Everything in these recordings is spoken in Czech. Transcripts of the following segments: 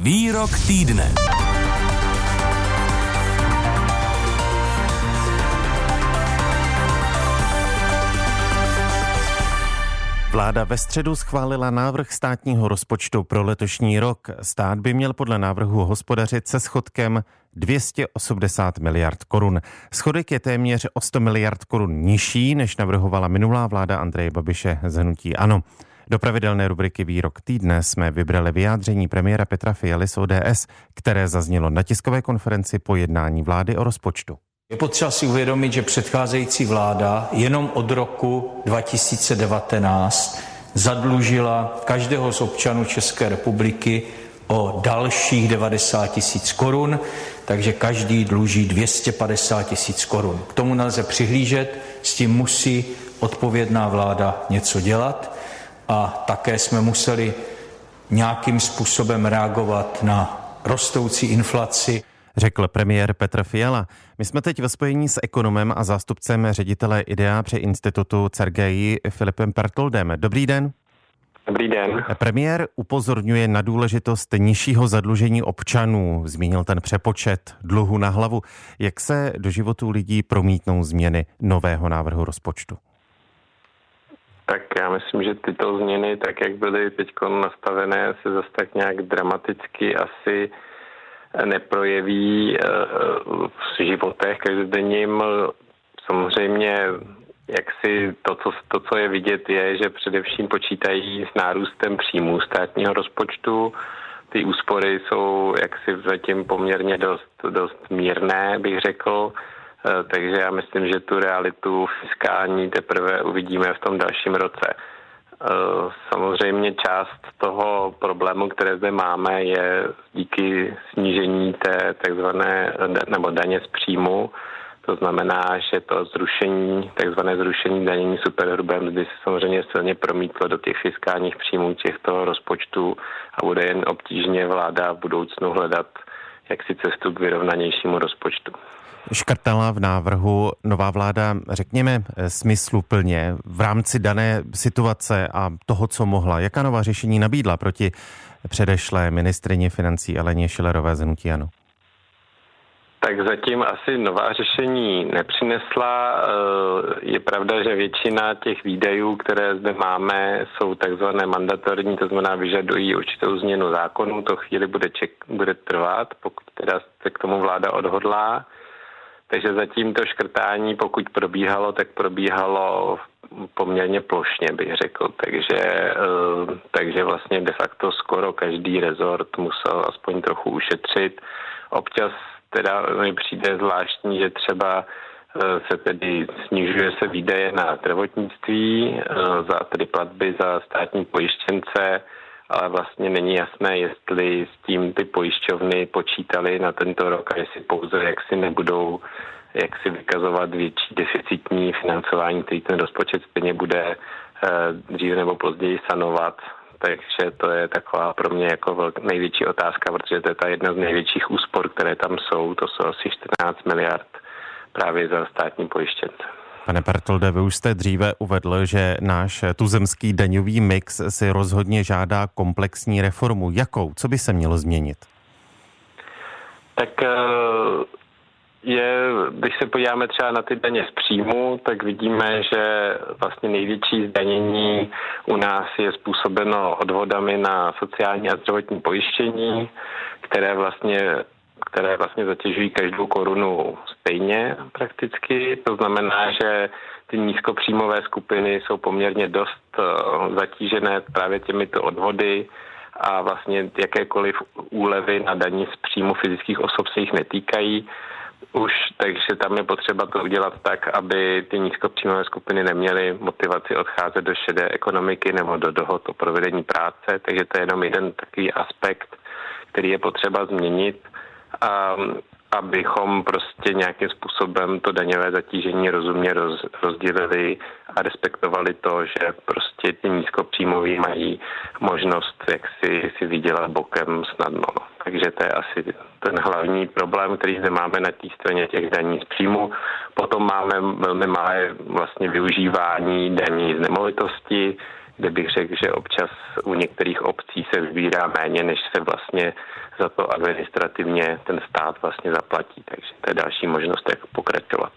Výrok týdne. Vláda ve středu schválila návrh státního rozpočtu pro letošní rok. Stát by měl podle návrhu hospodařit se schodkem 280 miliard korun. Schodek je téměř o 100 miliard korun nižší, než navrhovala minulá vláda Andreje Babiše z Hnutí Ano. Do pravidelné rubriky Výrok týdne jsme vybrali vyjádření premiéra Petra Fialy z ODS, které zaznělo na tiskové konferenci po jednání vlády o rozpočtu. Je potřeba si uvědomit, že předcházející vláda jenom od roku 2019 zadlužila každého z občanů České republiky o dalších 90 tisíc korun, takže každý dluží 250 tisíc korun. K tomu nelze přihlížet, s tím musí odpovědná vláda něco dělat a také jsme museli nějakým způsobem reagovat na rostoucí inflaci řekl premiér Petr Fiala. My jsme teď ve spojení s ekonomem a zástupcem ředitele IDEA při institutu Cergeji Filipem Pertoldem. Dobrý den. Dobrý den. Premiér upozorňuje na důležitost nižšího zadlužení občanů. Zmínil ten přepočet dluhu na hlavu. Jak se do životů lidí promítnou změny nového návrhu rozpočtu? Tak já myslím, že tyto změny, tak jak byly teď nastavené, se zase tak nějak dramaticky asi neprojeví eh, v životech každodenním. Samozřejmě jak si to co, to, co je vidět, je, že především počítají s nárůstem příjmů státního rozpočtu. Ty úspory jsou jaksi zatím poměrně dost, dost mírné, bych řekl. Eh, takže já myslím, že tu realitu fiskální teprve uvidíme v tom dalším roce. Eh, samozřejmě část toho problému, které zde máme, je díky snížení té takzvané nebo daně z příjmu. To znamená, že to zrušení, takzvané zrušení danění superhrubé mzdy se samozřejmě silně promítlo do těch fiskálních příjmů těchto rozpočtů a bude jen obtížně vláda v budoucnu hledat jaksi cestu k vyrovnanějšímu rozpočtu škrtala v návrhu nová vláda, řekněme, smysluplně v rámci dané situace a toho, co mohla? Jaká nová řešení nabídla proti předešlé ministrině financí Aleně Šilerové z Hnutí Ano? Tak zatím asi nová řešení nepřinesla. Eh, je pravda, že většina těch výdajů, které zde máme, jsou takzvané mandatorní, to znamená vyžadují určitou změnu zákonu. To chvíli bude, ček, bude trvat, pokud teda se k tomu vláda odhodlá. Takže zatím to škrtání, pokud probíhalo, tak probíhalo poměrně plošně, bych řekl. Takže, eh, takže vlastně de facto skoro každý rezort musel aspoň trochu ušetřit. Občas teda mi přijde zvláštní, že třeba eh, se tedy snižuje se výdaje na zdravotnictví, eh, za tedy platby za státní pojištěnce, ale vlastně není jasné, jestli s tím ty pojišťovny počítali na tento rok a jestli pouze jak si nebudou jak si vykazovat větší deficitní financování, který ten rozpočet stejně bude eh, dříve nebo později sanovat. Takže to je taková pro mě jako největší otázka, protože to je ta jedna z největších úspor, které tam jsou. To jsou asi 14 miliard právě za státní pojištěnce. Pane Pertolde, vy už jste dříve uvedl, že náš tuzemský daňový mix si rozhodně žádá komplexní reformu. Jakou? Co by se mělo změnit? Tak eh, je, když se podíváme třeba na ty daně z příjmu, tak vidíme, že vlastně největší zdanění u nás je způsobeno odvodami na sociální a zdravotní pojištění, které vlastně které vlastně zatěžují každou korunu stejně prakticky. To znamená, že ty nízkopříjmové skupiny jsou poměrně dost eh, zatížené právě těmito odvody a vlastně jakékoliv úlevy na daní z příjmu fyzických osob se jich netýkají už, takže tam je potřeba to udělat tak, aby ty nízkopříjmové skupiny neměly motivaci odcházet do šedé ekonomiky nebo do dohod o provedení práce, takže to je jenom jeden takový aspekt, který je potřeba změnit. A abychom prostě nějakým způsobem to daňové zatížení rozumně roz, rozdělili a respektovali to, že prostě ty nízkopříjmoví mají možnost, jak si, si vydělat bokem snadno. No. Takže to je asi ten hlavní problém, který zde máme na té straně těch daní z příjmu. Potom máme velmi malé vlastně využívání daní z nemovitosti, kde bych řekl, že občas u některých obcí se vybírá méně, než se vlastně za to administrativně ten stát vlastně zaplatí. Takže to je další možnost, jak pokračovat.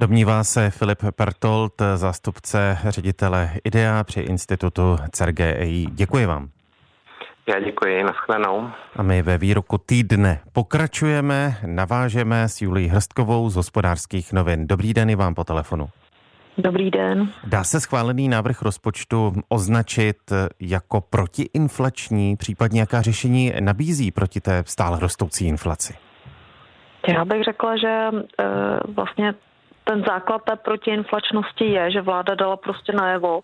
Domnívá se Filip Pertolt, zástupce ředitele IDEA při institutu CERGEI. Děkuji vám. Já děkuji, nashledanou. A my ve výroku týdne pokračujeme, navážeme s Julí Hrstkovou z hospodářských novin. Dobrý den i vám po telefonu. Dobrý den. Dá se schválený návrh rozpočtu označit jako protiinflační, případně jaká řešení nabízí proti té stále rostoucí inflaci? Já bych řekla, že e, vlastně ten základ té protiinflačnosti je, že vláda dala prostě najevo,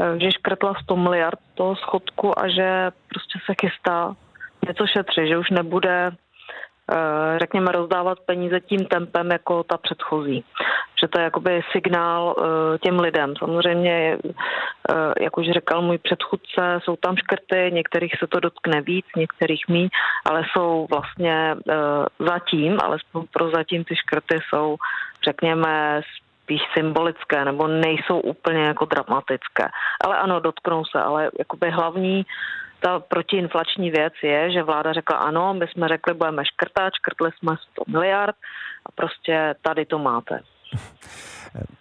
Eh, že škrtla 100 miliard toho schodku a že prostě se chystá něco šetřit, že už nebude eh, řekněme, rozdávat peníze tím tempem jako ta předchozí. Že to je jakoby signál eh, těm lidem. Samozřejmě, jak už řekl můj předchůdce, jsou tam škrty, některých se to dotkne víc, některých mí, ale jsou vlastně zatím, alespoň pro zatím ty škrty jsou, řekněme, spíš symbolické nebo nejsou úplně jako dramatické. Ale ano, dotknou se, ale jakoby hlavní ta protiinflační věc je, že vláda řekla ano, my jsme řekli, budeme škrtat, škrtli jsme 100 miliard a prostě tady to máte.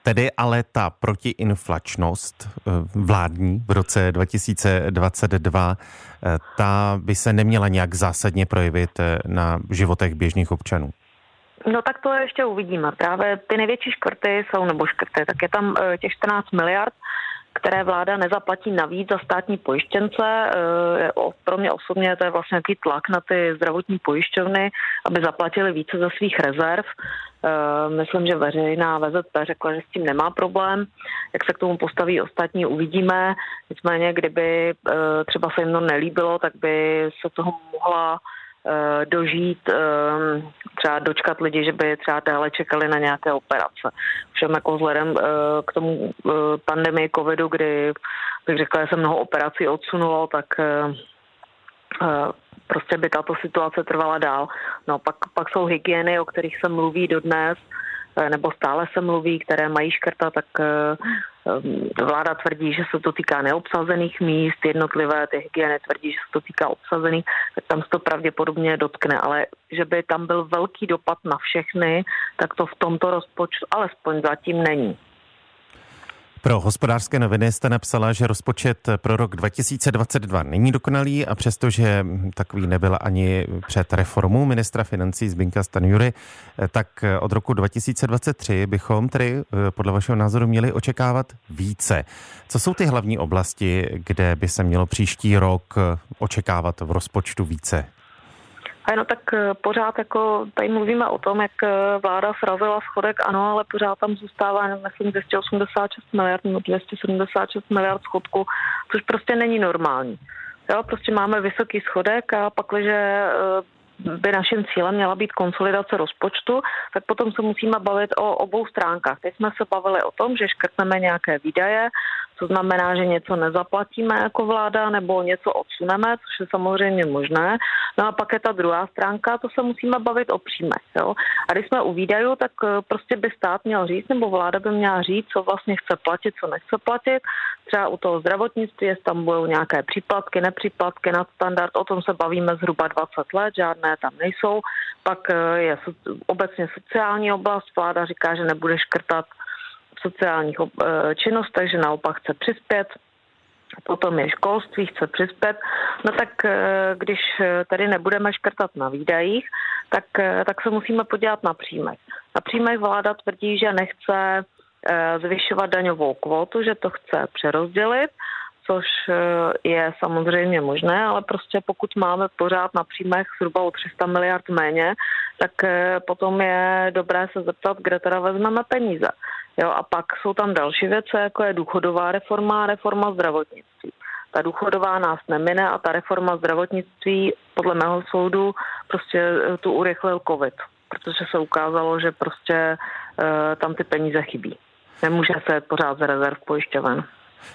Tedy ale ta protiinflačnost eh, vládní v roce 2022, eh, ta by se neměla nějak zásadně projevit eh, na životech běžných občanů. No tak to ještě uvidíme. Právě ty největší škrty jsou, nebo škrty, tak je tam těch 14 miliard, které vláda nezaplatí navíc za státní pojištěnce. Eh, pro mě osobně to je vlastně nějaký tlak na ty zdravotní pojišťovny, aby zaplatili více ze svých rezerv. Eh, myslím, že veřejná VZP řekla, že s tím nemá problém. Jak se k tomu postaví ostatní, uvidíme. Nicméně, kdyby třeba se jim to nelíbilo, tak by se toho mohla Eh, dožít, eh, třeba dočkat lidi, že by třeba déle čekali na nějaké operace. Všem jako vzhledem eh, k tomu pandemii covidu, kdy bych řekla, že se mnoho operací odsunulo, tak prostě by tato situace trvala dál. No pak, pak jsou hygieny, o kterých se mluví dodnes, nebo stále se mluví, které mají škrta, tak Ehm, vláda tvrdí, že se to týká neobsazených míst, jednotlivé ty hygieny tvrdí, že se to týká obsazených, tak tam se to pravděpodobně dotkne, ale že by tam byl velký dopad na všechny, tak to v tomto rozpočtu alespoň zatím není. Pro hospodářské noviny jste napsala, že rozpočet pro rok 2022 není dokonalý a přestože takový nebyl ani před reformou ministra financí Zbinka Stanjury, tak od roku 2023 bychom tedy podle vašeho názoru měli očekávat více. Co jsou ty hlavní oblasti, kde by se mělo příští rok očekávat v rozpočtu více? A no tak eh, pořád jako tady mluvíme o tom, jak eh, vláda srazila schodek, ano, ale pořád tam zůstává, myslím, 286 miliard nebo 276 miliard schodku, což prostě není normální. Jo, prostě máme vysoký schodek a pak, když eh, by naším cílem měla být konsolidace rozpočtu, tak potom se musíme bavit o obou stránkách. Teď jsme se bavili o tom, že škrtneme nějaké výdaje, co znamená, že něco nezaplatíme jako vláda nebo něco odsuneme, což je samozřejmě možné. No a pak je ta druhá stránka, to se musíme bavit o příjmech. Jo? A když jsme u výdajů, tak eh, prostě by stát měl říct, nebo vláda by měla říct, co vlastně chce platit, co nechce platit. Třeba u toho zdravotnictví, jestli tam budou nějaké příplatky, nepříplatky, nadstandard, o tom se bavíme zhruba 20 let, žádné tam nejsou. Pak eh, je obecně sociální oblast, vláda říká, že nebude škrtat sociálních eh, činnostech, že naopak chce přispět. Potom je školství, chce přispět. No tak eh, když tady nebudeme škrtat na výdajích, tak, eh, tak se musíme podívat na příjmech. Na příjmech vláda tvrdí, že nechce zvyšovat daňovou kvotu, že to chce přerozdělit což je samozřejmě možné, ale prostě pokud máme pořád na příjmech zhruba o 300 miliard méně, tak potom je dobré se zeptat, kde teda vezmeme peníze. Jo, a pak jsou tam další věci, jako je důchodová reforma reforma zdravotnictví. Ta důchodová nás nemine a ta reforma zdravotnictví podle mého soudu prostě eh, tu urychlil covid, protože se ukázalo, že prostě uh, tam ty peníze chybí. Nemůže se pořád z rezerv pojišťoven.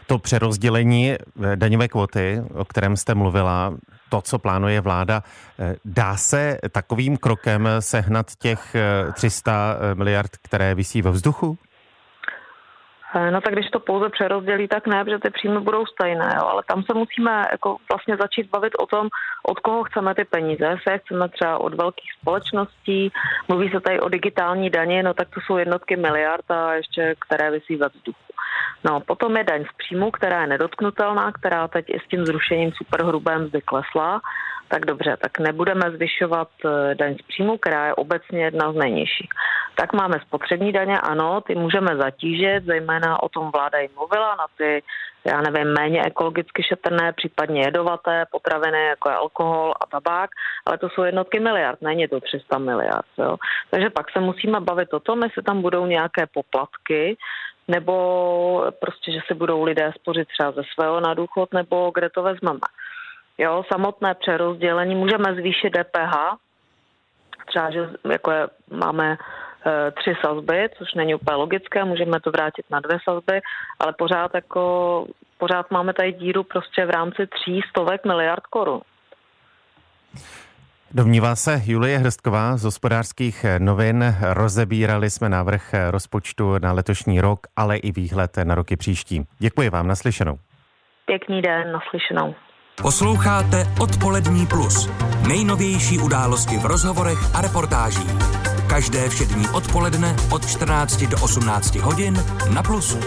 To přerozdělení eh, daňové kvoty, o kterém jste mluvila, to, co plánuje vláda, dá se takovým krokem sehnat těch 300 miliard, které visí ve vzduchu? Eh, no tak když to pouze přerozdělí, tak ne, protože ty příjmy budou stejné, jo. ale tam se musíme jako vlastně začít bavit o tom, od koho chceme ty peníze. Se chceme třeba od velkých společností, mluví se tady o digitální daně, no tak to jsou jednotky miliard a ještě které vysí ve vzduchu. No, potom je daň z příjmu, která je nedotknutelná, která teď i s tím zrušením superhrubé mzdy klesla. Tak dobře, tak nebudeme zvyšovat eh, daň z příjmu, která je obecně jedna z nejnižších. Tak máme spotřební daně, ano, ty můžeme zatížit, zejména o tom vláda i mluvila, na ty, já nevím, méně ekologicky šetrné, případně jedovaté potraviny, jako je alkohol a tabák, ale to jsou jednotky miliard, není to 300 miliard. Jo. Takže pak se musíme bavit o tom, jestli tam budou nějaké poplatky, nebo prostě, že si budou lidé spořit třeba ze svého na důchod, nebo kde to vezmeme. Jo, samotné přerozdělení můžeme zvýšit DPH, třeba, že jako je, máme e, tři sazby, což není úplně logické, můžeme to vrátit na dvě sazby, ale pořád jako, pořád máme tady díru prostě v rámci tří stovek miliard korun. Domnívá se Julie Hrstková z hospodářských novin. Rozebírali jsme návrh rozpočtu na letošní rok, ale i výhled na roky příští. Děkuji vám, naslyšenou. Pěkný den, naslyšenou. Posloucháte Odpolední plus. Nejnovější události v rozhovorech a reportážích. Každé všední odpoledne od 14 do 18 hodin na Plusu.